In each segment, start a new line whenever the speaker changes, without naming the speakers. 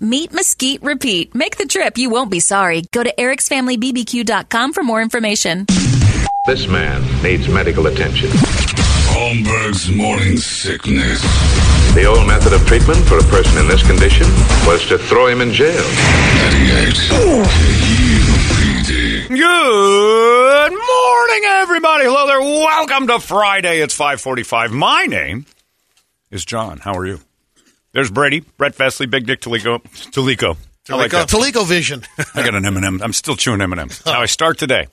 Meat, mesquite, repeat. Make the trip, you won't be sorry. Go to ericsfamilybbq.com for more information.
This man needs medical attention.
Holmberg's morning sickness.
The old method of treatment for a person in this condition was to throw him in jail.
98. KUPD.
Good morning, everybody. Hello there. Welcome to Friday. It's 545. My name is John. How are you? There's Brady, Brett Vesley, Big Dick Talico. Talico. I like that.
Talico Vision.
I got an M&M. I'm still chewing M&M's. How I start today.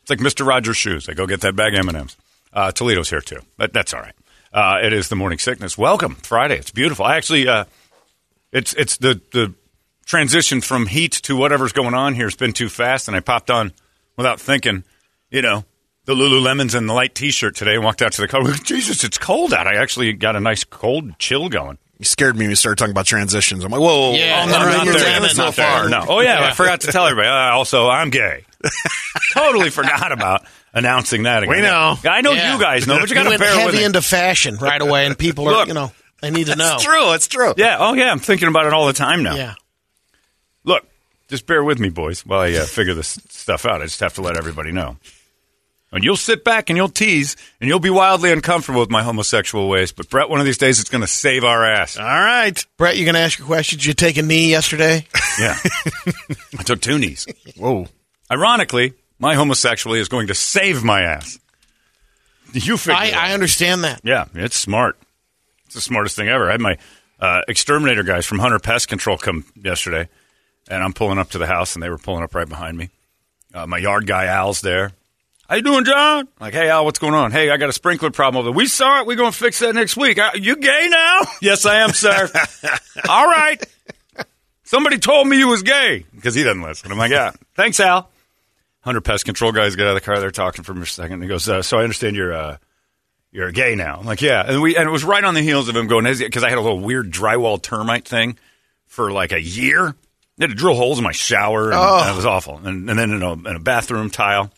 It's like Mr. Rogers' shoes. I go get that bag of M&M's. Uh, Toledo's here too, but that's all right. Uh, it is the morning sickness. Welcome Friday. It's beautiful. I actually, uh, it's it's the the transition from heat to whatever's going on here has been too fast, and I popped on without thinking. You know, the Lululemons and the light T-shirt today, and walked out to the car. Jesus, it's cold out. I actually got a nice cold chill going.
You scared me when you started talking about transitions. I'm like, whoa, whoa,
Yeah,
whoa,
no,
I'm
no,
not
you're
there.
jamming
It's not
so far.
there.
No. Oh yeah, I forgot to tell everybody. Uh, also, I'm gay. totally forgot about announcing that. Again.
We know.
I know
Yeah.
you guys know, but you got to
went
bear with
heavy
me.
into fashion right away, and people are,
Look.
you know, they need to know.
It's true. It's true.
yeah. Oh yeah. I'm thinking about it all the time now.
Yeah.
Look, just bear with me, boys, while I uh, figure this stuff out. I just have to let everybody know. And you'll sit back and you'll tease and you'll be wildly uncomfortable with my homosexual ways. But Brett, one of these days, it's going to save our ass.
All right.
Brett, you're going to ask your question? Did you take a knee yesterday?
Yeah. I took two knees.
Whoa.
Ironically, my homosexuality is going to save my ass. You figure.
I,
it
I understand that.
Yeah, it's smart. It's the smartest thing ever. I had my uh, exterminator guys from Hunter Pest Control come yesterday, and I'm pulling up to the house, and they were pulling up right behind me. Uh, my yard guy Al's there. How you doing, John? Like, hey Al, what's going on? Hey, I got a sprinkler problem over there. We saw it. We're going to fix that next week. Uh, you gay now? yes, I am, sir. All right. Somebody told me you was gay because he doesn't listen. I'm like, yeah, thanks, Al. Hunter Pest Control guys get out of the car. They're talking for a second. He goes, uh, so I understand you're. Uh, you're gay now. I'm like, yeah. And we and it was right on the heels of him going because I had a little weird drywall termite thing for like a year. They had to drill holes in my shower, and, and it was awful. And, and then in a, in a bathroom tile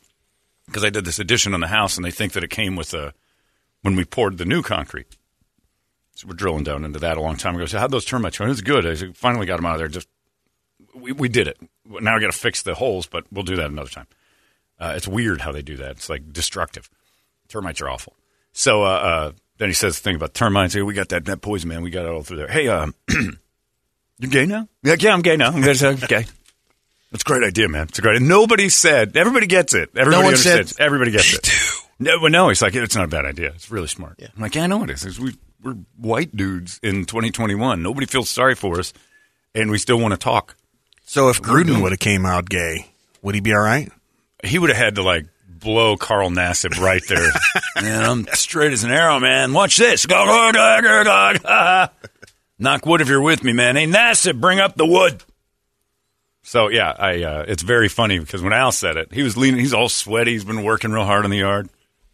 because I did this addition on the house, and they think that it came with a when we poured the new concrete. So we're drilling down into that a long time ago. So how'd those termites? It was good. I finally got them out of there. Just we, we did it. Now I got to fix the holes, but we'll do that another time. Uh, it's weird how they do that. It's like destructive. Termites are awful. So uh, uh, then he says the thing about termites. Hey, we got that net poison, man. We got it all through there. Hey, um, you gay now? Yeah, yeah, I'm gay now. Okay. That's a great idea, man. It's a great. And nobody said. Everybody gets it. Everybody
one said,
understands. everybody gets it. No, no, he's like, it's not a bad idea. It's really smart. I'm like, yeah, I know it is. We, we're white dudes in 2021. Nobody feels sorry for us, and we still want to talk.
So if Gruden would have came out gay, would he be all right?
he would have had to like blow Carl Nassib right there. man, I'm straight as an arrow, man. Watch this. Knock wood if you're with me, man. Hey, Nassib, bring up the wood. So yeah, I uh, it's very funny because when Al said it, he was leaning. He's all sweaty. He's been working real hard in the yard.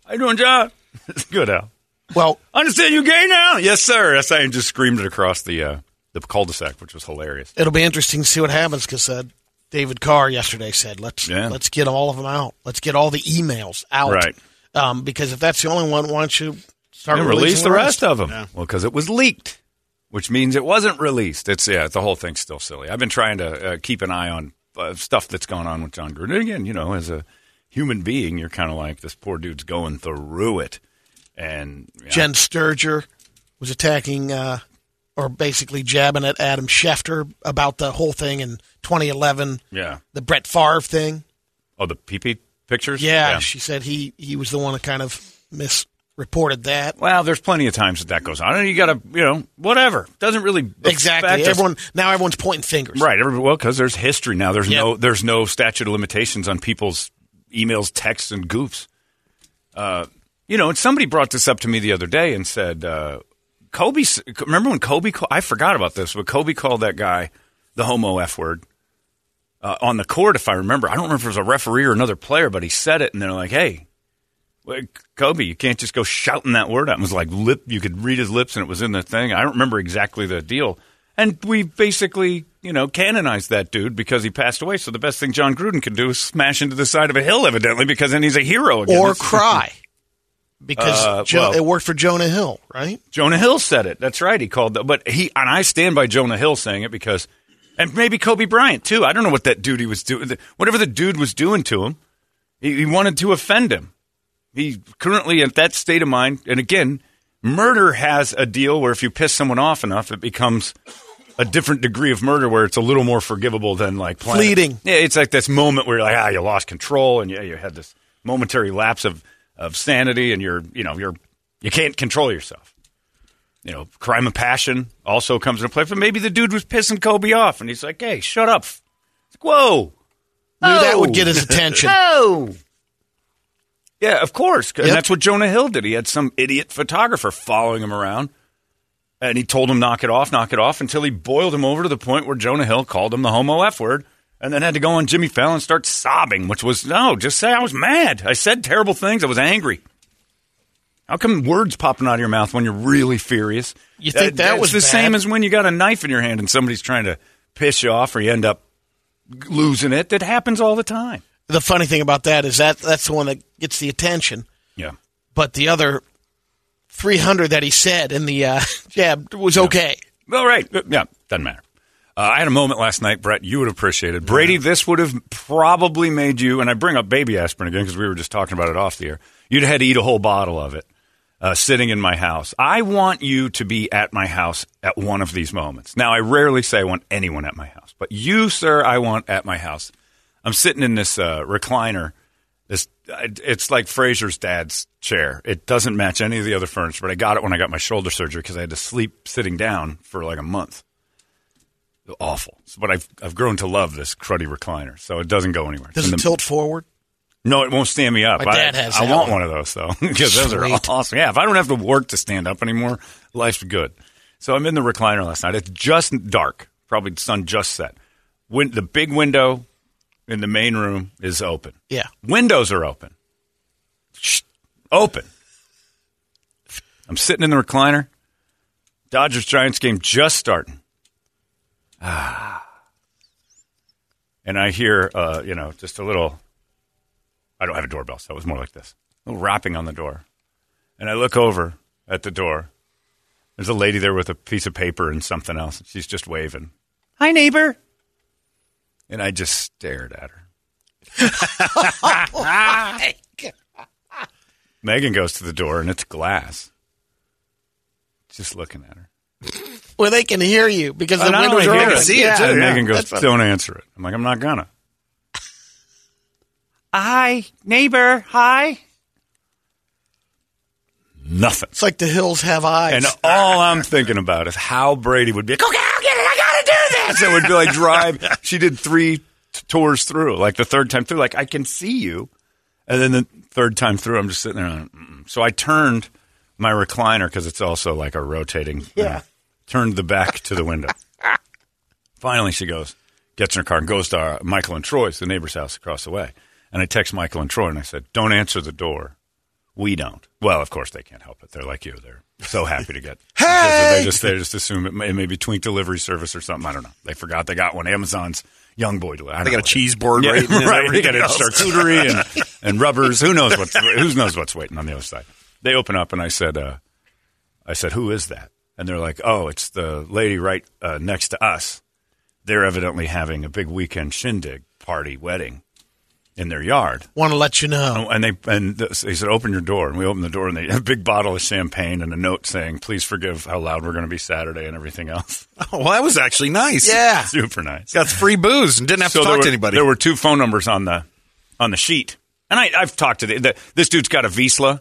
How you doing, John? Good, Al.
Well,
Understand you gay now? Yes, sir. Yes, I just screamed it across the uh, the cul-de-sac, which was hilarious.
it'll be interesting to see what happens because uh, David Carr yesterday said, "Let's
Yeah.
let's get all of them out. Let's get all the emails out."
Right.
Um, because if that's the only one, why don't you start
And
releasing
release the rest of them. Yeah. Well, because it was leaked. Which means it wasn't released. It's yeah, the whole thing's still silly. I've been trying to uh, keep an eye on uh, stuff that's going on with John Gruden. And again, you know, as a human being, you're kind of like this poor dude's going through it, and yeah,
Jenn Sterger was attacking, uh, or basically jabbing at Adam Schefter about the whole thing in 2011,
yeah.
the Brett Favre thing.
Oh, the PP pictures.
Yeah, she said he he was the one that kind of misreported that.
Well, there's plenty of times that that goes on, and you got to, you know, whatever. Doesn't really
Exactly.
affect us.
Everyone now everyone's pointing fingers.
Right. Every, well, because there's history now. There's
Yep.
no there's no statute of limitations on people's emails, texts, and goofs. Uh, you know, and somebody brought this up to me the other day and said, uh, Kobe. Remember when Kobe? Call, I forgot about this, but Kobe called that guy the homo f word uh, on the court. If I remember, I don't remember if it was a referee or another player, but he said it, and they're like, "Hey." Kobe, you can't just go shouting that word out. It was like lip. You could read his lips, and it was in the thing. I don't remember exactly the deal. And we basically, you know, canonized that dude because he passed away. So the best thing John Gruden can do is smash into the side of a hill, evidently, because then he's a hero again.
Or cry. Because
Uh,
Jo-
well-
it worked for Jonah Hill, right?
Jonah Hill said it. That's right. He called that, but he and I stand by Jonah Hill saying it because, and maybe Kobe Bryant too. I don't know what that dude he was doing. Whatever the dude was doing to him, he, he wanted to offend him. He currently at that state of mind, and again, murder has a deal where if you piss someone off enough, it becomes a different degree of murder where it's a little more forgivable than like planet.
Fleeting.
Yeah, it's like this moment where you're like, ah, you lost control, and yeah, you had this momentary lapse of of sanity, and you're, you know, you're you can't control yourself. You know, crime of passion also comes into play. But maybe the dude was pissing Kobe off, and he's like, "Hey, shut up!" Like, Whoa,
Knew that
Oh.
would get his attention.
oh, yeah, of course, and
Yep.
that's what Jonah Hill did. He had some idiot photographer following him around, and he told him, "Knock it off, knock it off," until he boiled him over to the point where Jonah Hill called him the homo f word. And then had to go on Jimmy Fallon and start sobbing, which was no, just say I was mad. I said terrible things. I was angry. How come words popping out of your mouth when you're really furious?
You think uh, that
that's
was
the
bad?
same as when you got a knife in your hand and somebody's trying to piss you off, or you end up losing it. That happens all the time.
The funny thing about that is that that's the one that gets the attention.
Yeah.
But the other 300 that he said in the uh, jab was okay.
Well, right. Yeah, doesn't matter. Uh, I had a moment last night, Brett. You would appreciate it. Brady, this would have probably made you, and I bring up baby aspirin again because we were just talking about it off the air. You'd have had to eat a whole bottle of it uh, sitting in my house. I want you to be at my house at one of these moments. Now, I rarely say I want anyone at my house, but you, sir, I want at my house. I'm sitting in this uh, recliner. This it's like Frasier's dad's chair. It doesn't match any of the other furniture, but I got it when I got my shoulder surgery because I had to sleep sitting down for like a month. Awful, but I've I've grown to love this cruddy recliner, so it doesn't go anywhere.
Does
It's
it
the-
tilt forward?
no, it won't stand me up.
My
I,
dad has
I want
one.
one of those though because those are awesome. Yeah, if I don't have to work to stand up anymore, life's good. So I'm in the recliner last night. It's just dark. Probably the sun just set. Win- the big window in the main room is open.
Yeah.
Windows are open. Shh, open. I'm sitting in the recliner. Dodgers Giants game just starting. Ah. And I hear, uh, you know, just a little. I don't have a doorbell, so it was more like this a little rapping on the door. And I look over at the door. There's a lady there with a piece of paper and something else. She's just waving. Hi, neighbor. And I just stared at her. Megan goes to the door and it's glass. Just looking at her.
Well, they can hear you because oh, the
And don't
windows are
hear
open.
it.
see it, too.
And
Yeah,
Megan goes,
that's what-
"Don't answer it." I'm like, "I'm not gonna." Hi, neighbor. Hi. Nothing.
It's like the hills have eyes.
And all I'm thinking about is how Brady would be. Like, okay, I'll get it. I gotta do this. It would be like drive. She did three t- tours through. Like the third time through, like I can see you, and then the third time through, I'm just sitting there. So I turned my recliner because it's also like a rotating.
Yeah.
turned the back to the window. Finally, she goes, gets in her car and goes to our, Michael and Troy's, the neighbor's house across the way. And I text Michael and Troy and I said, "Don't answer the door." We don't. Well, of course they can't help it. They're like you. They're so happy to get.
Hey!
They just they just assume it may, it may be Twink delivery service or something. I don't know. They forgot they got one. Amazon's young boy. deli-
They got a cheese board
Yeah,
waiting and
right. They got a charcuterie and, and rubbers. Who knows what's who knows what's waiting on the other side? They open up and I said, uh, I said, who is that? and they're like, "Oh, it's the lady right uh, next to us." They're evidently having a big weekend shindig party wedding in their yard.
Want to let you know.
And they and th- they said, "Open your door." And we opened the door, and they had a big bottle of champagne and a note saying, "Please forgive how loud we're going to be Saturday and everything else."
Oh, well, that was actually nice.
Yeah.
Super nice.
Got free booze and didn't have to talk
were,
to anybody.
There were two phone numbers on the on the sheet, and I, I've talked to the, the this dude's got a Vizsla.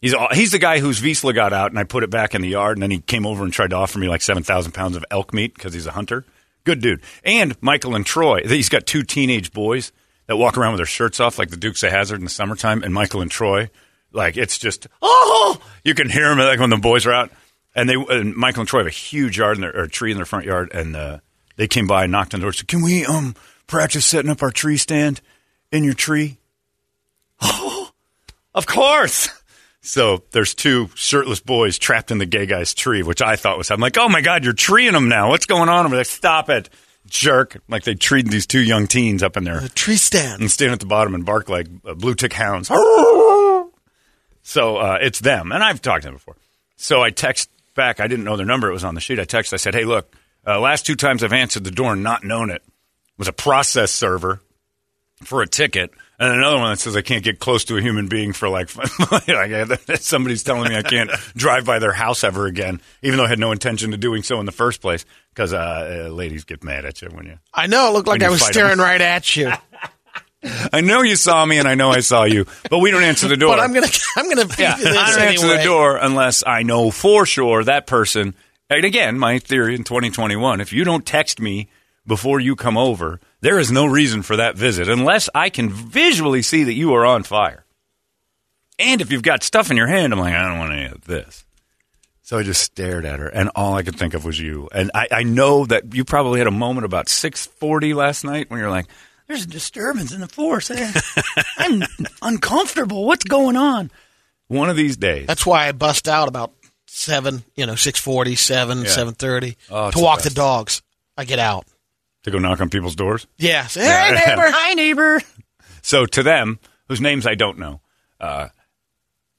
He's all- he's the guy whose Vizsla got out, and I put it back in the yard, and then he came over and tried to offer me like seven thousand pounds of elk meat because he's a hunter. Good dude. And Michael and Troy. He's got two teenage boys that walk around with their shirts off like the Dukes of Hazzard in the summertime. And Michael and Troy, like it's just oh, you can hear them like when the boys are out. And they and Michael and Troy have a huge yard in their or a tree in their front yard, and uh, they came by and knocked on the door. Said, "Can we um practice setting up our tree stand in your tree?" Oh, of course. So there's two shirtless boys trapped in the gay guy's tree, which I thought was. I'm like, oh my god, you're treeing them now. What's going on over there? Stop it, jerk! Like they treated these two young teens up in there
The tree stand.
and stand at the bottom and bark like uh, blue tick hounds. So uh, it's them, and I've talked to them before. So I text back. I didn't know their number; it was on the sheet. I texted. I said, "Hey, look, uh, last two times I've answered the door and not known it was a process server for a ticket, and another one that says I can't get close to a human being for like, like somebody's telling me I can't drive by their house ever again, even though I had no intention of doing so in the first place. Because uh, uh, ladies get mad at you when you
I know. It looked like I was staring right at you.
I know you saw me and I know I saw you, but we don't answer the door.
but I'm gonna, I'm gonna
yeah,
this
I don't answer the door unless I know for sure that person. And again, my theory in 2021: if you don't text me before you come over, there is no reason for that visit unless I can visually see that you are on fire. And if you've got stuff in your hand, I'm like, I don't want any of this. So I just stared at her, and all I could think of was you. And I, I know that you probably had a moment about 6:40 last night when you're like, "There's a disturbance in the force. Eh, I'm uncomfortable. What's going on?" One of these days,
That's why I bust out about seven, you know, six forty, seven,
Yeah.
seven thirty
Oh, it's
to
the
walk the
best.
dogs. I get out.
to go knock on people's doors.
Yeah. Say,
Yeah.
hey neighbor.
Hi, neighbor. So to them, whose names I don't know, uh,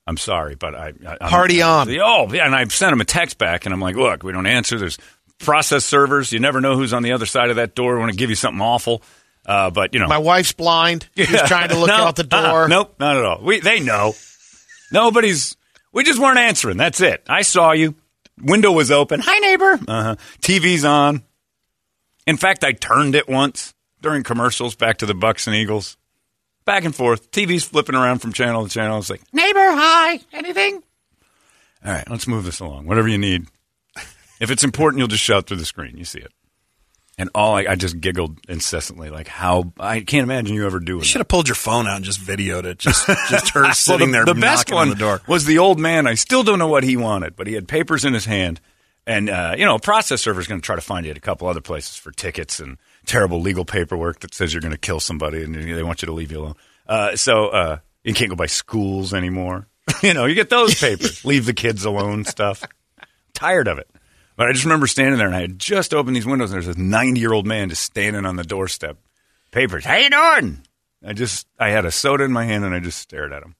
I'm sorry, but I, I I'm-
Party on.
Oh, yeah, and I sent him a text back, and I'm like, look, we don't answer. There's process servers. You never know who's on the other side of that door. We want to give you something awful, uh, but you know,
My wife's blind. She's trying to look
No,
out the
uh-uh.
door.
nope, not at all. We they know. Nobody's. We just weren't answering. That's it. I saw you. Window was open. Hi, neighbor. Uh-huh. TV's on. In fact, I turned it once during commercials back to the Bucs and Eagles. Back and forth. TV's flipping around from channel to channel. It's like, neighbor, hi. Anything? All right, let's move this along. Whatever you need. If it's important, you'll just shout through the screen. You see it. And all I, I just giggled incessantly, like how I can't imagine you ever doing.
It.
You
should have pulled your phone out and just videoed it. Just, just her sitting
Well,
there
the, the best one
on the door.
was the old man. I still don't know what he wanted, but he had papers in his hand, and uh, you know, a process server is going to try to find you at a couple other places for tickets and terrible legal paperwork that says you're going to kill somebody and they want you to leave you alone. Uh, so uh, you can't go by schools anymore. you know, you get those papers. leave the kids alone stuff. Tired of it. But I just remember standing there, and I had just opened these windows, and there's this 90 year old man just standing on the doorstep. Papers. How you doing? I just, I had a soda in my hand, and I just stared at him.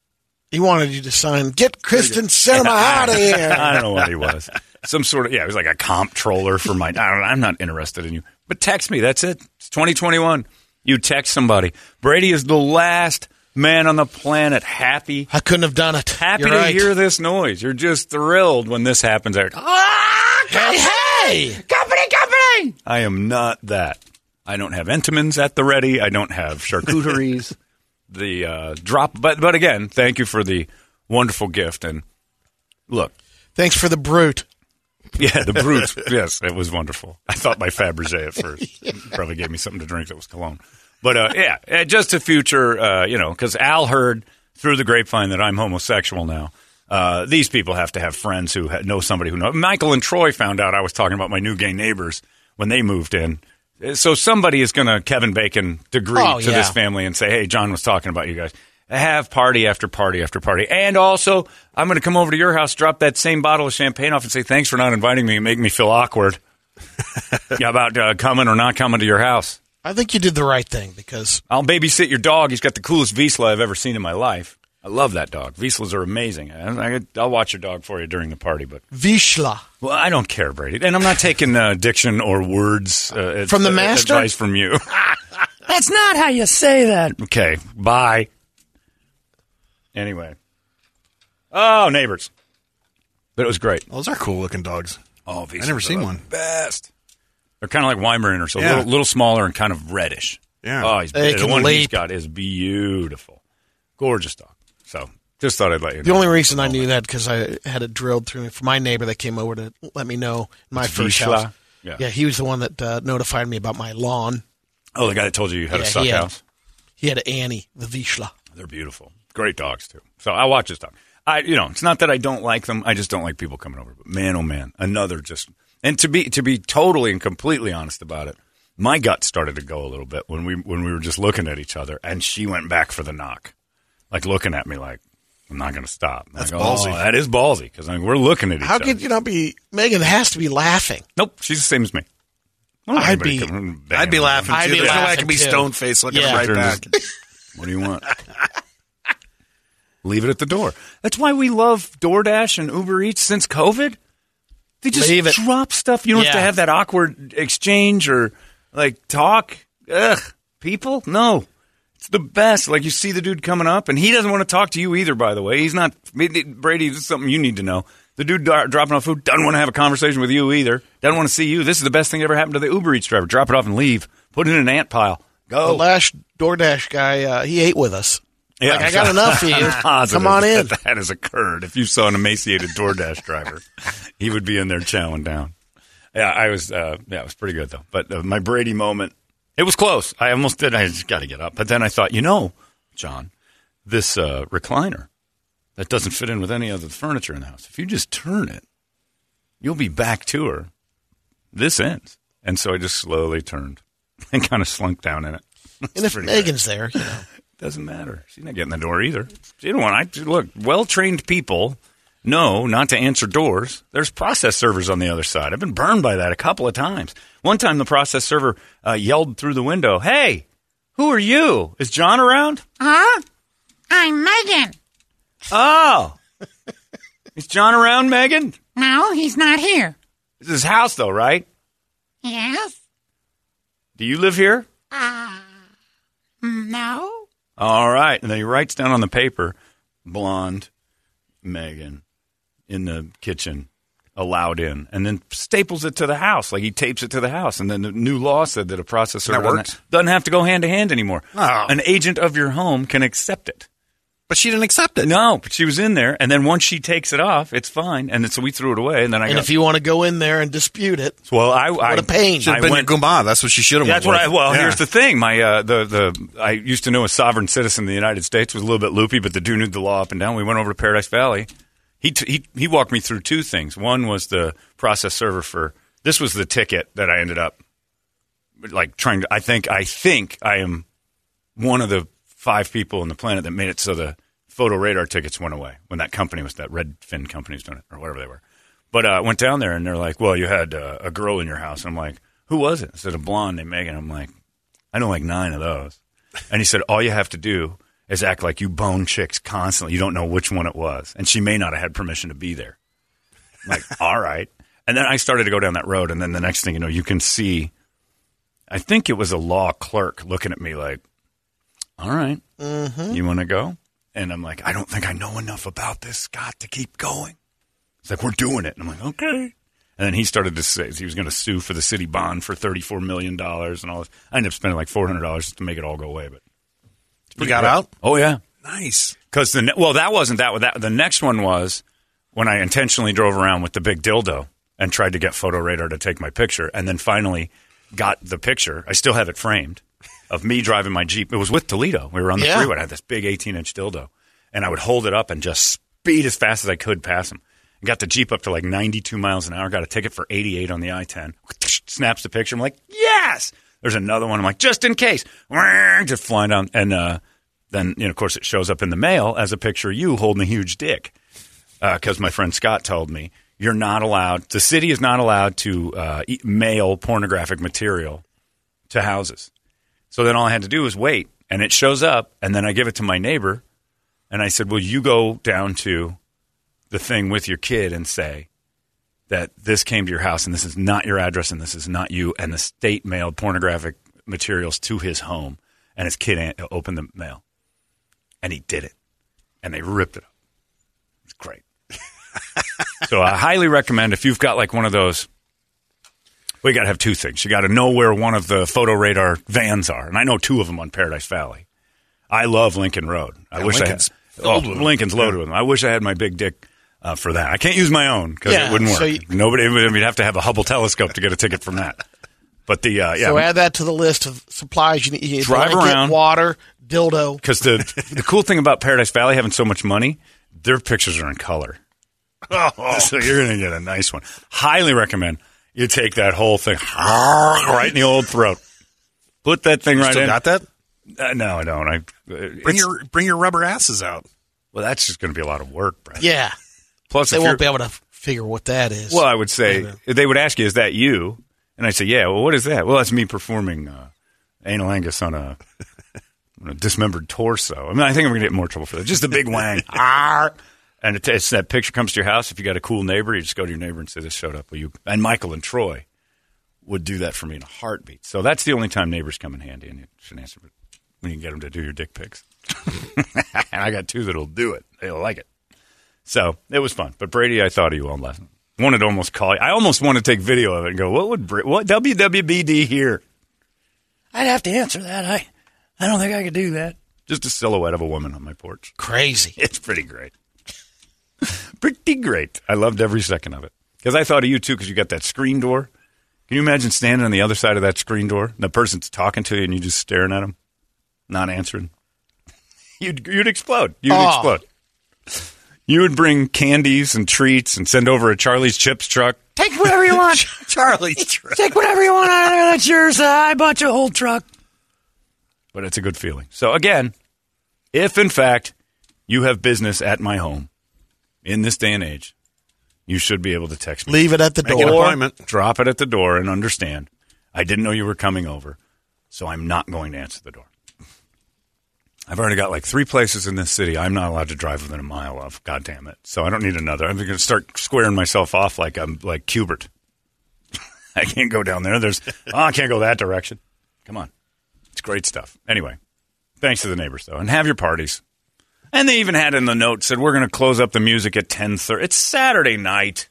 He wanted you to sign. Get Kyrsten Sinema out of here.
I don't know what he was. Some sort of yeah, he was like a comptroller for my. I don't. I'm not interested in you. But text me. That's it. It's 2021. You text somebody. Brady is the last man on the planet happy
I couldn't have done it.
happy
You're
to
right.
hear this noise. You're just thrilled when this happens. Like, ah,
Hey, hey!
company, company. I am not that. I don't have Entenmann's at the ready. I don't have charcuteries. the uh, drop, but but again, thank you for the wonderful gift. And look,
Thanks for the Brut.
yeah, the Brut. yes, it was wonderful. I thought my Fabergé at first probably gave me something to drink that was cologne. But uh, yeah, uh, just a future, uh, you know, because Al heard through the grapevine that I'm homosexual now. Uh, these people have to have friends who ha- know somebody who knows. Michael and Troy found out I was talking about my new gay neighbors when they moved in. Uh, So somebody is going to Kevin Bacon degree
Oh,
to
yeah.
this family and say, "Hey, John was talking about you guys." Have party after party after party, and also I'm going to come over to your house, drop that same bottle of champagne off, and say thanks for not inviting me and make me feel awkward yeah, about uh, coming or not coming to your house.
I think you did the right thing because
I'll babysit your dog. He's got the coolest Vizsla I've ever seen in my life. I love that dog. Vizslas are amazing. I, I, I'll watch your dog for you during the party, but
Vishla.
well, I don't care, Brady, and I'm not taking uh, diction or words uh,
From the master?
advice from you. That's not how you say that. Okay, bye. Anyway, oh neighbors, but it was great.
Those are cool looking dogs.
Oh, these
I never seen one.
Best. They're kind of like Weimaraners, so a
Yeah.
little, little smaller and kind of reddish.
Yeah.
Oh, he's,
They
the
can
one he's
leap.
got is beautiful, gorgeous dog. So just thought I'd let you.
The
know.
only reason I knew that because I had it drilled through me for my neighbor that came over to let me know my
It's
first
Vishla?
house.
Yeah.
he was the one that uh, notified me about my lawn.
Oh, the guy that told you you had
Yeah,
a suck
he had-
house.
He had Annie, the Vishla.
They're beautiful, great dogs too. So I watch this dog. I, you know, it's not that I don't like them. I just don't like people coming over. But man, oh man, another just. And to be to be totally and completely honest about it, my gut started to go a little bit when we when we were just looking at each other, and she went back for the knock, like looking at me like. I'm not going to stop.
That's
Like,
ballsy.
Oh, that is ballsy because I mean, we're looking at each
How
other.
How could you not be Megan? Has to be laughing.
Nope, she's the same as me. I don't want
I'd be-
I'd be laughing
I'd
too.
be
There's no way I
laughing
could be
too.
stone faced looking
Yeah.
right back.
What do you want? Leave it at the door. That's why we love DoorDash and Uber Eats since COVID. They just
Leave it.
drop stuff. You don't have to
Yeah.
have that awkward exchange or like talk. Ugh, people? No. It's the best. Like you see the dude coming up, and he doesn't want to talk to you either. By the way, he's not Brady. This is something you need to know. The dude dro- dropping off food doesn't want to have a conversation with you either. Doesn't want to see you. This is the best thing that ever happened to the Uber Eats driver. Drop it off and leave. Put it in an ant pile. Go.
The last DoorDash guy, uh, he ate with us.
Yeah,
Like, I got enough for you. Come on in.
That, that has occurred. If you saw an emaciated DoorDash driver, he would be in there chowing down. Yeah, I was. Uh, yeah, it was pretty good though. But uh, my Brady moment, it was close. I almost did. I just got to get up. But then I thought, you know, John, this uh, recliner that doesn't fit in with any other furniture in the house. If you just turn it, you'll be back to her. This ends, and so I just slowly turned and kind of slunk down in it.
And if Megan's there, you know,
Doesn't matter. She's not getting the door either. She don't want. I look. Well trained people know not to answer doors. There's process servers on the other side. I've been burned by that a couple of times. One time, the process server uh, yelled through the window, "Hey, who are you? Is John around?"
Huh? I'm Megan.
Oh, is John around, Megan?
No, he's not here.
This is his house, though, right?
Yes?
Do you live here?
No?
All right. And then he writes down on the paper, blonde Megan in the kitchen, allowed in, and then staples it to the house. Like he tapes it to the house. And then the new law said that a processor
That
doesn't,
works?
doesn't have to go hand to hand anymore.
Oh.
An agent of your home can accept it.
But she didn't accept it.
No, but she was in there, and then once she takes it off, it's fine. And then, so we threw it away, and then I
and
got.
if you want to go in there and dispute it,
well, I, I
what a pain.
Should have been
went-
your Gumba. That's what she should have.
That's
went
what I. Well,
Yeah.
here's the thing. My uh, the the I used to know a sovereign citizen of the United States was a little bit loopy, but the dude knew the law up and down. We went over to Paradise Valley. He t- he he walked me through two things. One was the process server for this was the ticket that I ended up like trying to. I think I think I am one of the five people on the planet that made it so the photo radar tickets went away when that company was that Redfin company was doing it or whatever they were. But uh, I went down there and they're like, "Well, you had uh, a girl in your house." And I'm like, "Who was it?" I said, "A blonde named Megan." I'm like, "I know like nine of those." And he said, "All you have to do is act like you bone chicks constantly. You don't know which one it was, and she may not have had permission to be there." I'm like, all right. And then I started to go down that road, and then the next thing you know, you can see. I think it was a law clerk looking at me like, "All right, mm-hmm. you want to go?" And I'm like, "I don't think I know enough about this, Scott, to keep going." He's like, "We're doing it," and I'm like, "Okay." And then he started to say he was going to sue for the city bond for thirty-four million dollars and all this. I ended up spending like four hundred dollars to make it all go away, but
You got out.
oh yeah,
Nice.
because the ne- well, that wasn't that. That the next one was when I intentionally drove around with the big dildo and tried to get photo radar to take my picture, and then finally got the picture. I still have it framed of me driving my jeep. It was with Toledo. We were on the
Yeah.
freeway. I had this big eighteen inch dildo, and I would hold it up and just speed as fast as I could past him. Got the jeep up to like ninety two miles an hour. Got a ticket for eighty eight on the I ten. Snaps the picture. I'm like, yes. There's another one. I'm like, just in case. Just flying down, and uh, then you know, of course, it shows up in the mail as a picture of you holding a huge dick. Because my friend Scott told me you're not allowed. The city is not allowed to uh, mail pornographic material to houses. So then all I had to do was wait, and it shows up, and then I give it to my neighbor, And I said, Well, you go down to the thing with your kid and say that this came to your house and this is not your address and this is not you. And the state mailed pornographic materials to his home. And his kid opened the mail. And he did it. And they ripped it up. It's great. so I highly recommend if you've got like one of those. We got to have two things. You got to know where one of the photo radar vans are, and I know two of them on Paradise Valley. I love Lincoln Road. I
Yeah,
wish
Lincoln's
I had. Oh,
filled with them.
Lincoln's loaded with them. I wish I had my big dick uh, for that. I can't use my own because
Yeah,
it wouldn't work.
so you-
Nobody. I mean, We'd have to have a Hubble telescope to get a ticket from that. But the uh, yeah,
So add that to the list of supplies you need. You
Drive
blanket,
around.
water, dildo.
because the the cool thing about Paradise Valley having so much money, their pictures are in color. Oh. so you're gonna get a nice one. Highly recommend you take that whole thing right in the old throat. Put that thing right
Still
in.
got that?
Uh, no, I don't. I uh,
Bring your bring your rubber asses out.
well. That's just going to be a lot of work, Brad.
Yeah,
Plus,
they won't be able to figure what that is.
Well, I would say they would ask you, "Is that you?" And I say, "Yeah." Well, what is that? Well, that's me performing uh, anal angus on a, on a dismembered torso. I mean, I think I'm going to get more trouble for that. Just a big wang. Arr. And it, it's that picture comes to your house. If you got a cool neighbor, you just go to your neighbor and say, "This showed up." Will you? And Michael and Troy would do that for me in a heartbeat. So that's the only time neighbors come in handy, and you shouldn't answer. But when you can get them to do your dick pics, and I got two that'll do it. They'll like it. So it was fun. But Brady, I thought of you all last. Wanted to almost call you. I almost want to take video of it and go, what would Bra- what WWBD here? I'd have to answer that. I I don't think I could do that. Just a silhouette of a woman on my porch.
crazy.
It's pretty great. Pretty great. I loved every second of it. Because I thought of you too, because you got that screen door. Can you imagine standing on the other side of that screen door? And the person's talking to you and you just staring at them, not answering? You'd, you'd explode. You'd
Oh.
explode. You would bring candies and treats and send over a Charlie's Chips truck.
Take whatever you want.
Charlie's truck.
Take whatever you want out of there. That's yours. Uh, I bought you a whole truck.
but it's a good feeling. So again, if in fact you have business at my home in this day and age, you should be able to text me.
Leave it at the
Make an
door.
appointment.
Drop it at the door and understand. I didn't know you were coming over, so I'm not going to answer the door. I've already got like three places in this city I'm not allowed to drive within a mile of. God damn it! So I don't need another. I'm going to start squaring myself off like I'm like Q*bert. I can't go down there. There's oh, I can't go that direction. Come on, it's great stuff. Anyway, thanks to the neighbors though, and have your parties. And they even had in the note said we're going to close up the music at ten thirty. It's Saturday night.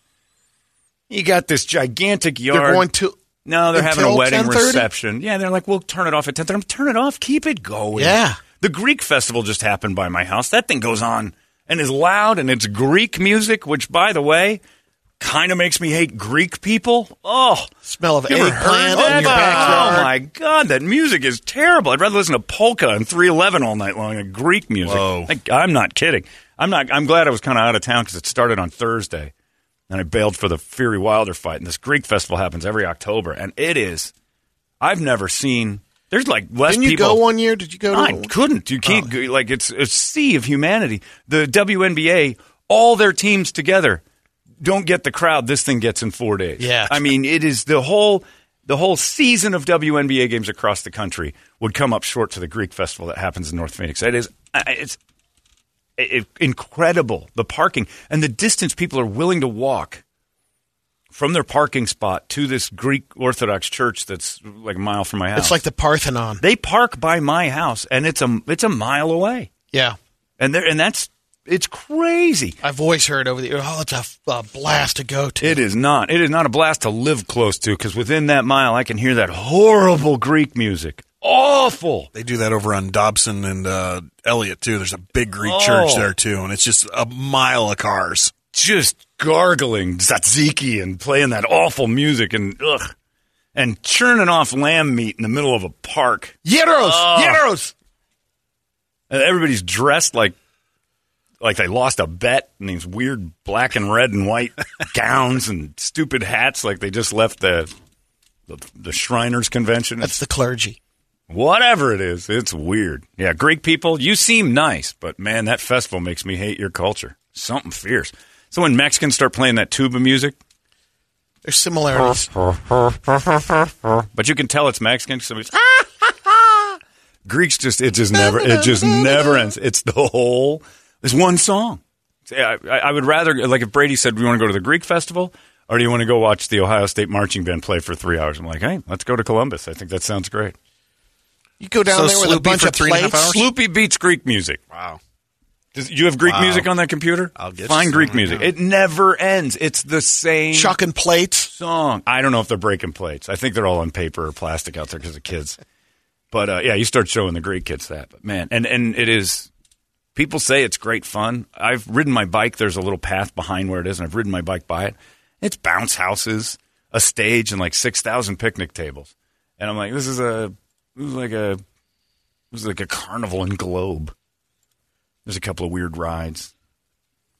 You got this gigantic yard.
They're going to.
No, they're having a wedding
10:30?
reception. Yeah, they're like, we'll turn it off at 10. I'm turn it off. Keep it going.
Yeah.
The Greek festival just happened by my house. That thing goes on and is loud, and it's Greek music, which, by the way, kind of makes me hate Greek people. Oh,
Smell of eggplant in your backyard.
Oh my god, that music is terrible. I'd rather listen to polka and 311 all night long than Greek music.
Whoa.
Like, I'm not kidding. I'm not. I'm glad I was kind of out of town because it started on Thursday, and I bailed for the Fury Wilder fight. And this Greek festival happens every October, and it is. I've never seen. There's like less
Didn't you
people.
go one year? Did you go to
I
one?
couldn't. You can't. Oh. go Like it's a sea of humanity. The WNBA, all their teams together, don't get the crowd this thing gets in four days.
Yeah.
I mean, it is the whole the whole season of WNBA games across the country would come up short to the Greek festival that happens in North Phoenix. It is. Uh, it's it, incredible the parking and the distance people are willing to walk from their parking spot to this Greek Orthodox church that's like a mile from my house.
It's like the Parthenon.
They park by my house, and it's a it's a mile away,
Yeah.
and there and that's it's crazy.
I've always heard over the oh, it's a, a blast to go to.
It is not. It is not a blast to live close to because within that mile, I can hear that horrible Greek music. Awful.
They do that over on Dobson and uh, Elliott too. There's a big Greek
Oh.
church there too, and it's just a mile of cars.
Just gargling tzatziki and playing that awful music and ugh, and churning off lamb meat in the middle of a park.
Yeros,
Oh.
gyros.
And everybody's dressed like like they lost a bet in these weird black and red and white gowns and stupid hats like they just left the the, the Shriners convention.
That's the clergy.
Whatever it is, it's weird. Yeah, Greek people, you seem nice, but man, that festival makes me hate your culture. Something fierce. So when Mexicans start playing that tuba music,
There's similarities.
but you can tell it's Mexican. Somebody's Greeks just it just never it just never ends. It's the whole This one song. I, I I would rather like if Brady said, "We want to go to the Greek festival." Or do you want to go watch the Ohio State marching band play for three hours? I'm like, hey, let's go to Columbus. I think that sounds great.
You go down
So
there with a bunch
for
of
three and a half
plates.
hours?
Sloopy beats Greek music.
Wow.
Does, you have Greek
Wow.
music on that computer?
I'll get you
Find Greek music.
now.
It never ends. It's the same
chucking plates.
song. I don't know if they're breaking plates. I think they're all on paper or plastic out there because of kids. But uh, yeah, you start showing the Greek kids that. But man, and and it is. People say it's great fun. I've ridden my bike. There's a little path behind where it is, and I've ridden my bike by it. It's bounce houses, a stage, and like six thousand picnic tables. And I'm like, this is a, this is like a, this is like a carnival in Globe. There's a couple of weird rides.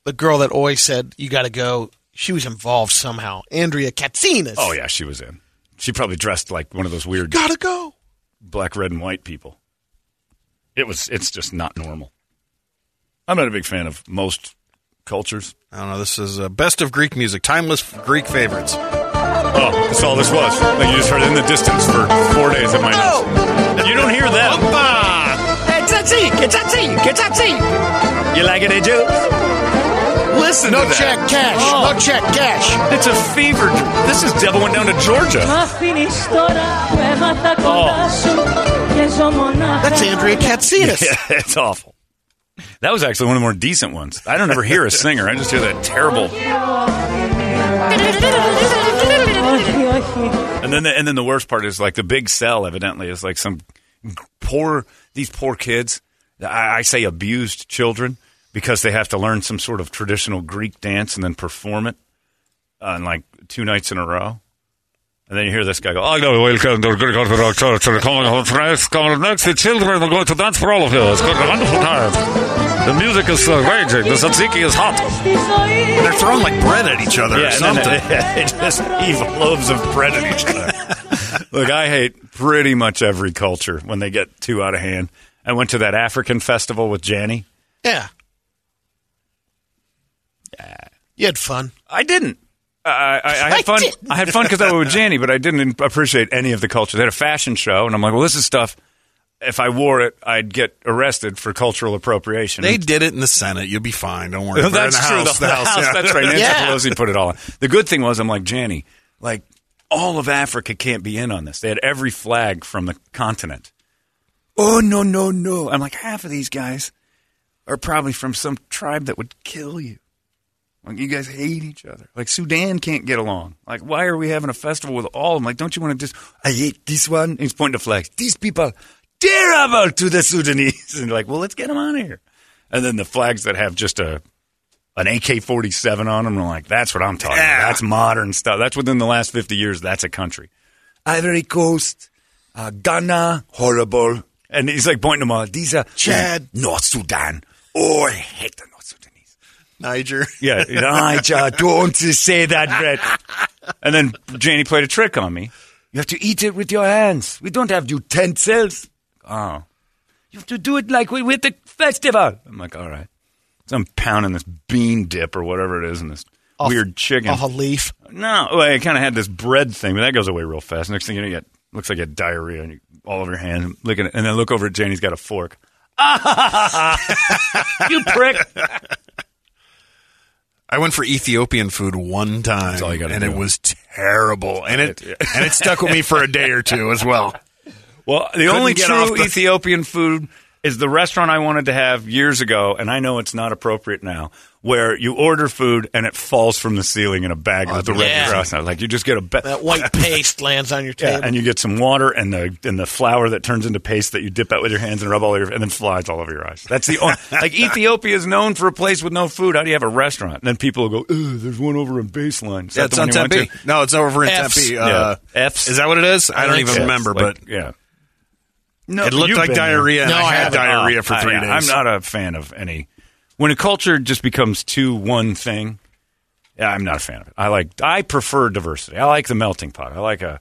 The girl that always said you got to go. She was involved somehow. Andrea Katsinas.
Oh yeah, she was in. She probably dressed like one of those weird
gotta go.
black, red, and white people. It was. It's just not normal. I'm not a big fan of most cultures.
I don't know. This is uh, best of Greek music, timeless Greek favorites.
Oh, that's all this was. Like you just heard it in the distance for four days at my house. You don't hear them. You like it, Joe?
Listen
No
to that.
check cash.
Oh.
No check cash.
It's a fever. This is Devil went down to Georgia.
That's Andrea Katsinas.
Yeah, it's awful. That was actually one of the more decent ones. I don't ever hear a singer. I just hear that terrible. And then, the, and then the worst part is like the big sell. Evidently, is like some poor these poor kids. I, I say abused children because they have to learn some sort of traditional Greek dance and then perform it uh, on like two nights in a row. And then you hear this guy go, "Oh no, welcome to Greek Orthodox Church. We're Coming home next, coming next, the children are going to dance for all of you. It's going to be a wonderful time. The music is uh, raging. The tzatziki is hot.
They're throwing like bread at each other or
and
something.
then they, they just heave loaves of bread at each other. Look, I hate pretty much every culture when they get too out of hand. I went to that African festival with Janny.
Yeah. Yeah. You had fun.
I didn't. I, I, I
I
had fun.
didn't.
I had fun because I was with Janny, but I didn't appreciate any of the culture. They had a fashion show, and I'm like, well, this is stuff. If I wore it, I'd get arrested for cultural appropriation.
They did it in the Senate. You'll be fine. Don't worry.
Well,
in
that's
the
true.
House,
the, the house,
yeah.
That's right. Nancy
Yeah.
Pelosi put it all on. The good thing was, I'm like, Janny, like, all of Africa can't be in on this. They had every flag from the continent. Oh, no, no, no. I'm like, half of these guys are probably from some tribe that would kill you. Like, you guys hate each other. Like, Sudan can't get along. Like, why are we having a festival with all of them? Like, don't you want to just, I hate this one? And he's pointing to flags. These people terrible to the Sudanese. And like, well, let's get them out of here. And then the flags that have just a an AK forty seven on them, are like, that's what I'm talking
Yeah.
about. That's modern stuff. That's within the last fifty years. That's a country. Ivory Coast, uh, Ghana, horrible. And he's like pointing them out. These are
Chad.
North Sudan. Oh, I hate the North Sudanese.
Niger.
Yeah, Niger, don't say that, Brett. And then Janie played a trick on me. You have to eat it with your hands. We don't have utensils. Oh. You have to do it like we with the festival. I'm like, all right. So I'm pounding this bean dip or whatever it is in this
Off-
weird chicken.
Off a leaf.
No, well, I kind of had this bread thing, but that goes away real fast. Next thing you know, you get looks like you had diarrhea and you, all over your hand. Look at it, and then look over at Janie's got a fork. you prick!
I went for Ethiopian food one time,
all you
and
do.
it was terrible, and it and it stuck with me for a day or two as well.
Well, the
Couldn't
only true
the-
Ethiopian food is the restaurant I wanted to have years ago, and I know it's not appropriate now, where you order food and it falls from the ceiling in a bag with the red
yeah.
cross on. Like you just get a ba-
That white paste lands on your
Yeah,
table.
and you get some water and the and the flour that turns into paste that you dip out with your hands and rub all over your and then flies all over your eyes. That's the only like Ethiopia is known for a place with no food. How do you have a restaurant? And then people will go, "Ugh, there's one over in Baseline." Is that
Yeah,
the
it's
one
on
you went
Tempe.
to?
No, it's over in
F's.
Tempe.
Yeah.
Uh,
F's.
Is that what it is? I, don't even
so.
remember,
Like,
but
yeah. No,
it looked like diarrhea, and
No,
I
I
had diarrhea
Oh,
for three
I-
days.
I'm not a fan of any. When a culture just becomes too one thing, yeah, I'm not a fan of it. I like. I prefer diversity. I like the melting pot. I like a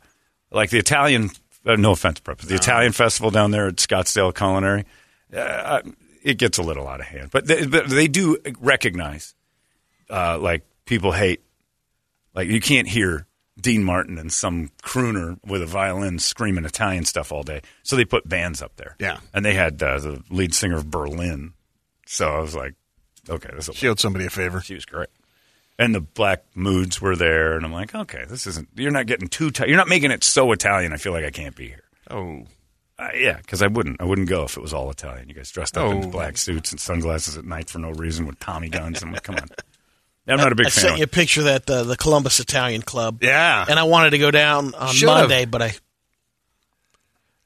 like the Italian. Uh, no offense, purpose. The Italian festival down there at Scottsdale Culinary. Uh, it gets a little out of hand, but they, but they do recognize uh, like people hate. Like you can't hear Dean Martin and some crooner with a violin screaming Italian stuff all day. So they put bands up there.
Yeah.
and they had uh, the lead singer of Berlin. So I was like, okay, this is
She owed somebody a favor.
she was great. And the black moods were there, and I'm like, okay, this isn't. You're not getting too. Ti- you're not making it so Italian. I feel like I can't be here.
Oh,
Uh, yeah, because I wouldn't. I wouldn't go if it was all Italian. You guys dressed up in
Oh.
black suits and sunglasses at night for no reason with Tommy guns. I'm like, come on. I'm not a big
I
fan.
sent
of
you a picture of that uh, the Columbus Italian Club.
yeah.
and I wanted to go down on
Should've.
Monday, but I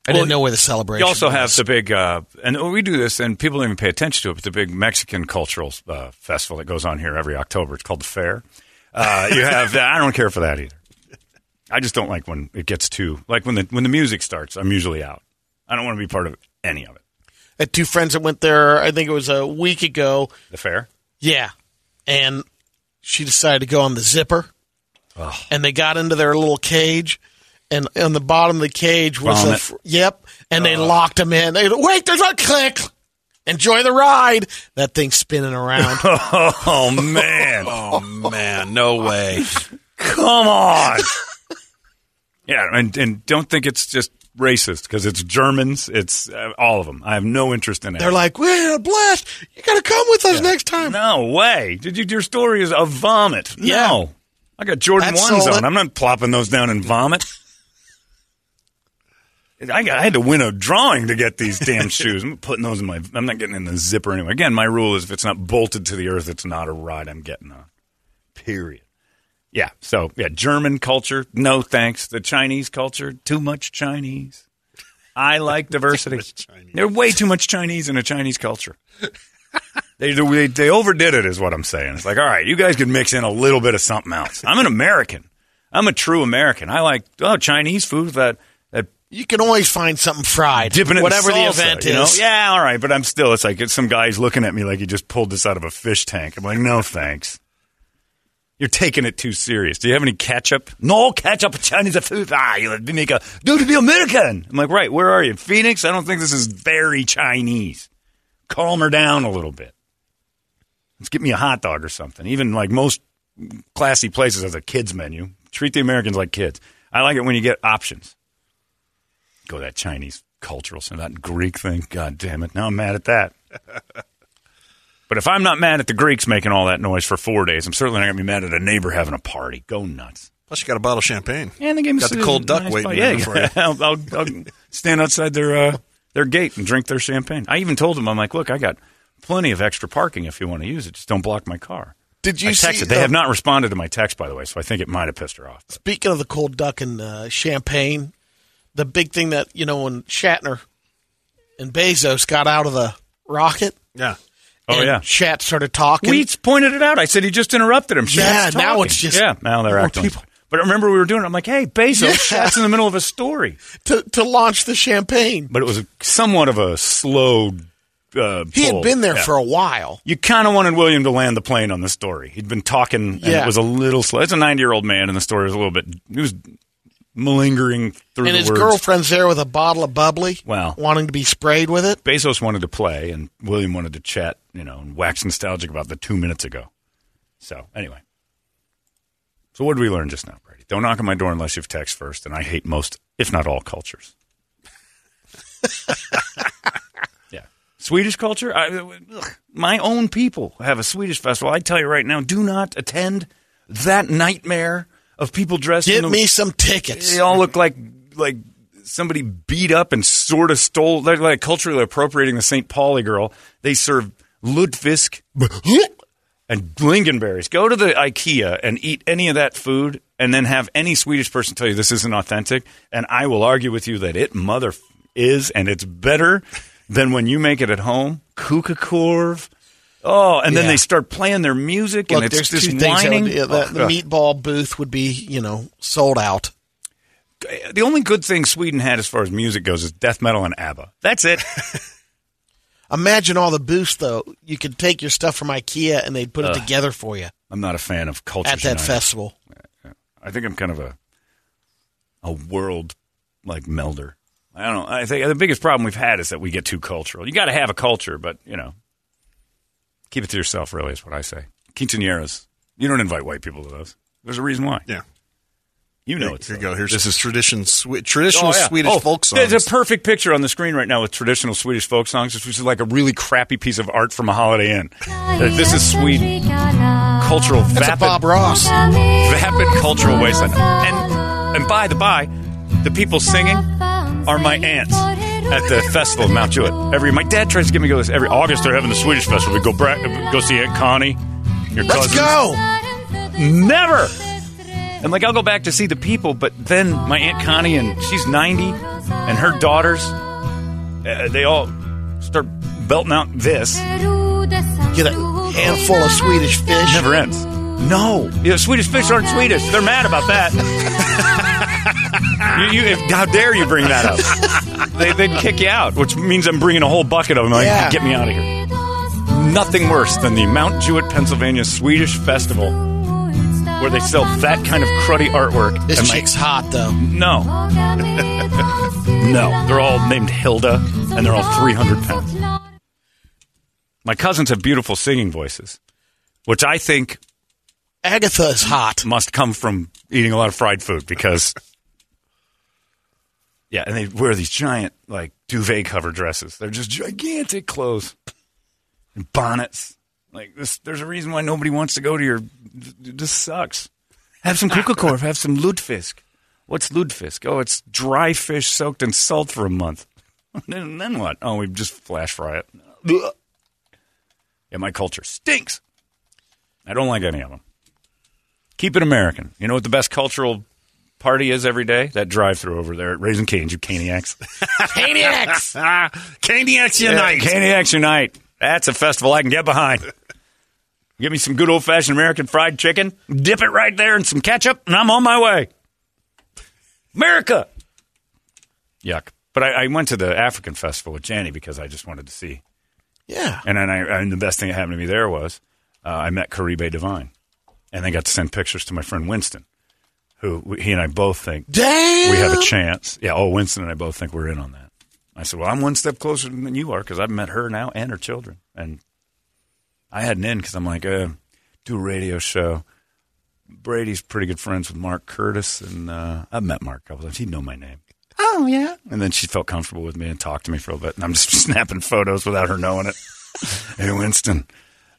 I
Well,
didn't know where the celebration.
You also
was.
have the big, uh, and we do this, and people don't even pay attention to it, but the big Mexican cultural uh, festival that goes on here every October. It's called the Fair. Uh, you have, that. I don't care for that either. I just don't like when it gets too, like when the when the music starts, I'm usually out. I don't want to be part of any of it.
I had two friends that went there. I think it was a week ago.
The Fair?
Yeah, and she decided to go on the zipper, and they got into their little cage, and on the bottom of the cage was a fr- yep, and they locked them in. They wait, there's a click. Enjoy the ride. That thing's spinning around.
Oh, man.
oh man, no way.
Come on. yeah, and, and don't think it's just racist because it's Germans. It's uh, all of them. I have no interest in it.
They're like, we're blessed. You got to come with us next time.
No way. Did you? Your story is a vomit.
Yeah.
No. I got Jordan
That's
ones on. I'm not plopping those down in vomit. I, got, I had to win a drawing to get these damn shoes. I'm putting those in my. I'm not getting in the zipper anyway. Again, my rule is if it's not bolted to the earth, it's not a ride I'm getting on. Period. Yeah. So yeah, German culture, no thanks. The Chinese culture, too much Chinese. I like diversity. There's way too much Chinese in a Chinese culture. They, they they overdid it, is what I'm saying. It's like, all right, you guys could mix in a little bit of something else. I'm an American. I'm a true American. I like oh Chinese food that that
You can always find something fried,
dipping it in
whatever the event
you know?
is.
Yeah, all right, but I'm still. It's like it's some guys looking at me like he just pulled this out of a fish tank. I'm like, no thanks. You're taking it too serious. Do you have any ketchup? No ketchup, Chinese food. Ah, you let me make a dude to be American. I'm like, right, where are you? Phoenix? I don't think this is very Chinese. Calm her down a little bit. Let's get me a hot dog or something. Even like most classy places has a kids menu. Treat the Americans like kids. I like it when you get options. Go that Chinese cultural, so that Greek thing. God damn it! Now I'm mad at that. but if I'm not mad at the Greeks making all that noise for four days, I'm certainly not going to be mad at a neighbor having a party. Go nuts.
Plus, you got a bottle of champagne.
And they gave me
Got the cold duck
nice
waiting
Yeah,
for you.
I'll, I'll, I'll stand outside their uh, their gate and drink their champagne. I even told them, I'm like, look, I got plenty of extra parking if you want to use it. Just don't block my car.
Did you
I
see?
They
uh,
have not responded to my text, by the way, so I think it might have pissed her off.
Speaking of the cold duck and uh, champagne, the big thing that you know when Shatner and Bezos got out of the rocket.
Yeah.
Oh, yeah.
Shat started talking.
We pointed it out. I said he just interrupted him.
Yeah,
Shat's
now it's just
yeah. Now they're acting.
people.
But remember, we were doing it. I'm like, hey, Bezos,
Yeah.
Shat's in the middle of a story.
to to launch the champagne.
But it was a, somewhat of a slow. Uh,
He had been there
Yeah.
for a while.
You kind of wanted William to land the plane on the story. He'd been talking, and
Yeah.
it was a little slow. It's a 90 year old man, and the story was a little bit. He was malingering through
And
the
his
words.
girlfriend's there with a bottle of bubbly,
Well,
wanting to be sprayed with it.
Bezos wanted to play, and William wanted to chat, you know, and wax nostalgic about the two minutes ago. So, anyway. So, what did we learn just now, Brady? Don't knock on my door unless you've text first, and I hate most, if not all, cultures. yeah. Swedish culture? I, ugh, my own people have a Swedish festival. I tell you right now, do not attend that nightmare of people dressed in the,
me some tickets.
they all look like like somebody beat up and sort of stole. They're like culturally appropriating the St. Pauli girl. They serve Lutfisk and lingonberries. Go to the IKEA and eat any of that food, and then have any Swedish person tell you this isn't authentic, and I will argue with you that it mother is, and it's better than when you make it at home. Kukakorv. Oh, and then they start playing their music,
Look,
and
there's
it's this
two
whining.
would, yeah, oh, the,
the
meatball booth would be, you know, sold out.
the only good thing Sweden had as far as music goes is death metal and ABBA. That's it.
Imagine all the booths, though. You could take your stuff from IKEA and they'd put it together for you
I'm not a fan of culture
at that festival.
I think I'm kind of a a world like melder. I don't know. I think the biggest problem we've had is that we get too cultural. You got to have a culture, but you know, keep it to yourself. Really, is what I say. Quinceañeras. You don't invite white people to those. There's a reason why.
Yeah.
You know
Here,
it's
here you go. Here's
this
this
is
tradition, swe- traditional
Oh, yeah.
Swedish
Oh,
folk songs.
There's a perfect picture on the screen right now with traditional Swedish folk songs, which is like a really crappy piece of art from a Holiday Inn. This is Sweden. Cultural
That's a
vapid,
Bob Ross.
vapid cultural wasteland. And, and by the by, the people singing are my aunts at the festival of Mount Jewett. Every my dad tries to get me to go this every August. They're having the Swedish festival. We go bra- go see Aunt Connie. Your
Let's
cousins.
go.
Never. And like I'll go back to see the people, but then my aunt Connie and she's ninety, and her daughters, uh, they all start belting out this.
Get a handful of Swedish fish.
Never ends. No, yeah, Swedish fish aren't Swedish. They're mad about that. you, you, if, how dare you bring that up? They, they'd kick you out, which means I'm bringing a whole bucket of them. Like,
Yeah.
get me out of here. Nothing worse than the Mount Jewett, Pennsylvania Swedish Festival, where they sell that kind of cruddy artwork.
This
and my-
chick's hot though.
no. no. They're all named Hilda, and they're all 300 pounds. My cousins have beautiful singing voices, which I think
Agatha is hot.
must come from eating a lot of fried food because. Yeah, and they wear these giant, like, duvet cover dresses. They're just gigantic clothes and bonnets. Like, this, there's a reason why nobody wants to go to your. This sucks. Have some Kugelkorf, have some Lutfisk. What's Lutfisk? Oh, it's dry fish soaked in salt for a month. then, then what? Oh, we just flash fry it. Yeah, my culture stinks. I don't like any of them. Keep it American. You know what the best cultural party is every day? That drive through over there at Raising Cane's, you Caniacs.
Caniacs.
Caniacs Unite.
Caniacs Unite. That's a festival I can get behind. Give me some good old fashioned American fried chicken, dip it right there in some ketchup, and I'm on my way. America. Yuck. But I, I went to the African festival with Janny because I just wanted to see.
Yeah.
And then I, and the best thing that happened to me there was uh, I met Caribe Divine, and I got to send pictures to my friend Winston, who he and I both think
Damn.
we have a chance. Yeah. Oh, Winston and I both think we're in on that. I said, well, I'm one step closer than you are because I've met her now and her children, and I had an in because I'm like, uh, do a radio show. Brady's pretty good friends with Mark Curtis, and uh, I've met Mark a couple times. He'd know my name. Oh yeah. And then she felt comfortable with me and talked to me for a bit, and I'm just snapping photos without her knowing it. hey, Winston,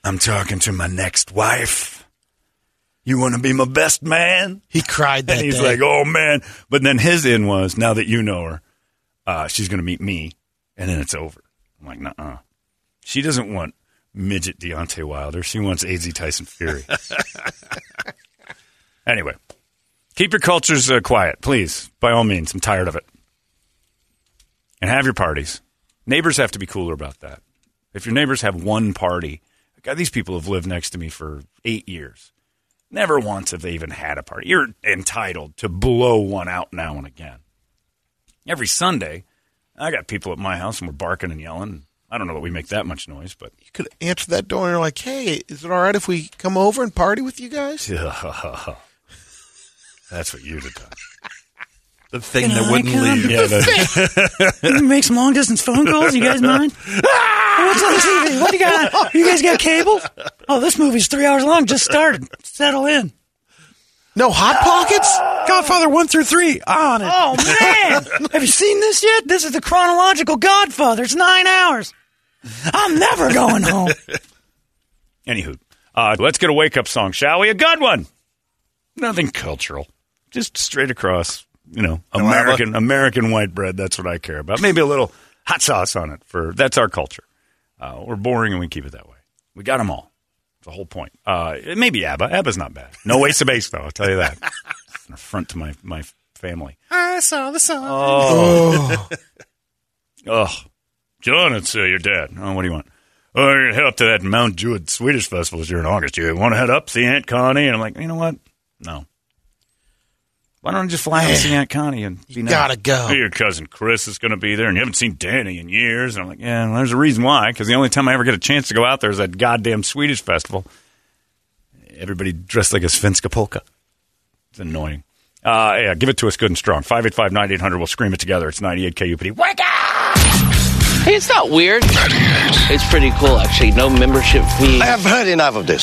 I'm talking to my next wife. You want to be my best man?
He cried that
And he's
day.
like, oh man. But then his in was, now that you know her, uh, she's going to meet me, and then it's over. I'm like, nah. She doesn't want midget Deontay Wilder. She wants AZ Tyson Fury. anyway, keep your cultures uh, quiet, please. By all means, I'm tired of it. And have your parties. Neighbors have to be cooler about that. If your neighbors have one party, God, these people have lived next to me for eight years. Never once have they even had a party. You're entitled to blow one out now and again. Every Sunday, I got people at my house and we're barking and yelling. I don't know that we make that much noise, but
You could answer that door and you're like, hey, is it all right if we come over and party with you guys?
that's what you'd have done.
The thing
Can
that
I
wouldn't
come?
leave.
Yeah, the,
You make some long distance phone calls. You guys mind? What's on the TV? What do you got? You guys got cable? Oh, this movie's three hours long. Just started. Settle in.
No Hot Pockets?
Godfather one through three on it. Oh man, have you seen this yet? This is the chronological Godfather. It's nine hours. I'm never going home.
anywho, uh, let's get a wake up song, shall we? A good one. Nothing cultural, just straight across. You know, American American white bread. That's what I care about. Maybe a little hot sauce on it. For that's our culture. Uh, we're boring and we keep it that way. We got them all. It's the whole point. Uh, maybe ABBA. ABBA's not bad. No waste of bass though. I'll tell you that. An affront to my my family.
I saw the sun.
Oh, John, it's uh, your dad. Oh, what do you want? Oh, you're gonna head up to that Mount Jewett Swedish festival this year in August. You want to head up, see Aunt Connie? And I'm like, you know what? No. Why don't I just fly out and see Aunt Connie and be nice?
gotta go.
Hey, your cousin Chris is going to be there, and you haven't seen Danny in years. And I'm like, yeah, well, there's a reason why. Because the only time I ever get a chance to go out there is that goddamn Swedish festival. Everybody dressed like a Svenska polka. It's annoying. Uh, yeah, give it to us good and strong. 585 9800. We'll scream it together. It's 98 KUPD. Wake up!
Hey, it's not weird. It's pretty cool, actually. No membership fee.
I have heard enough of this.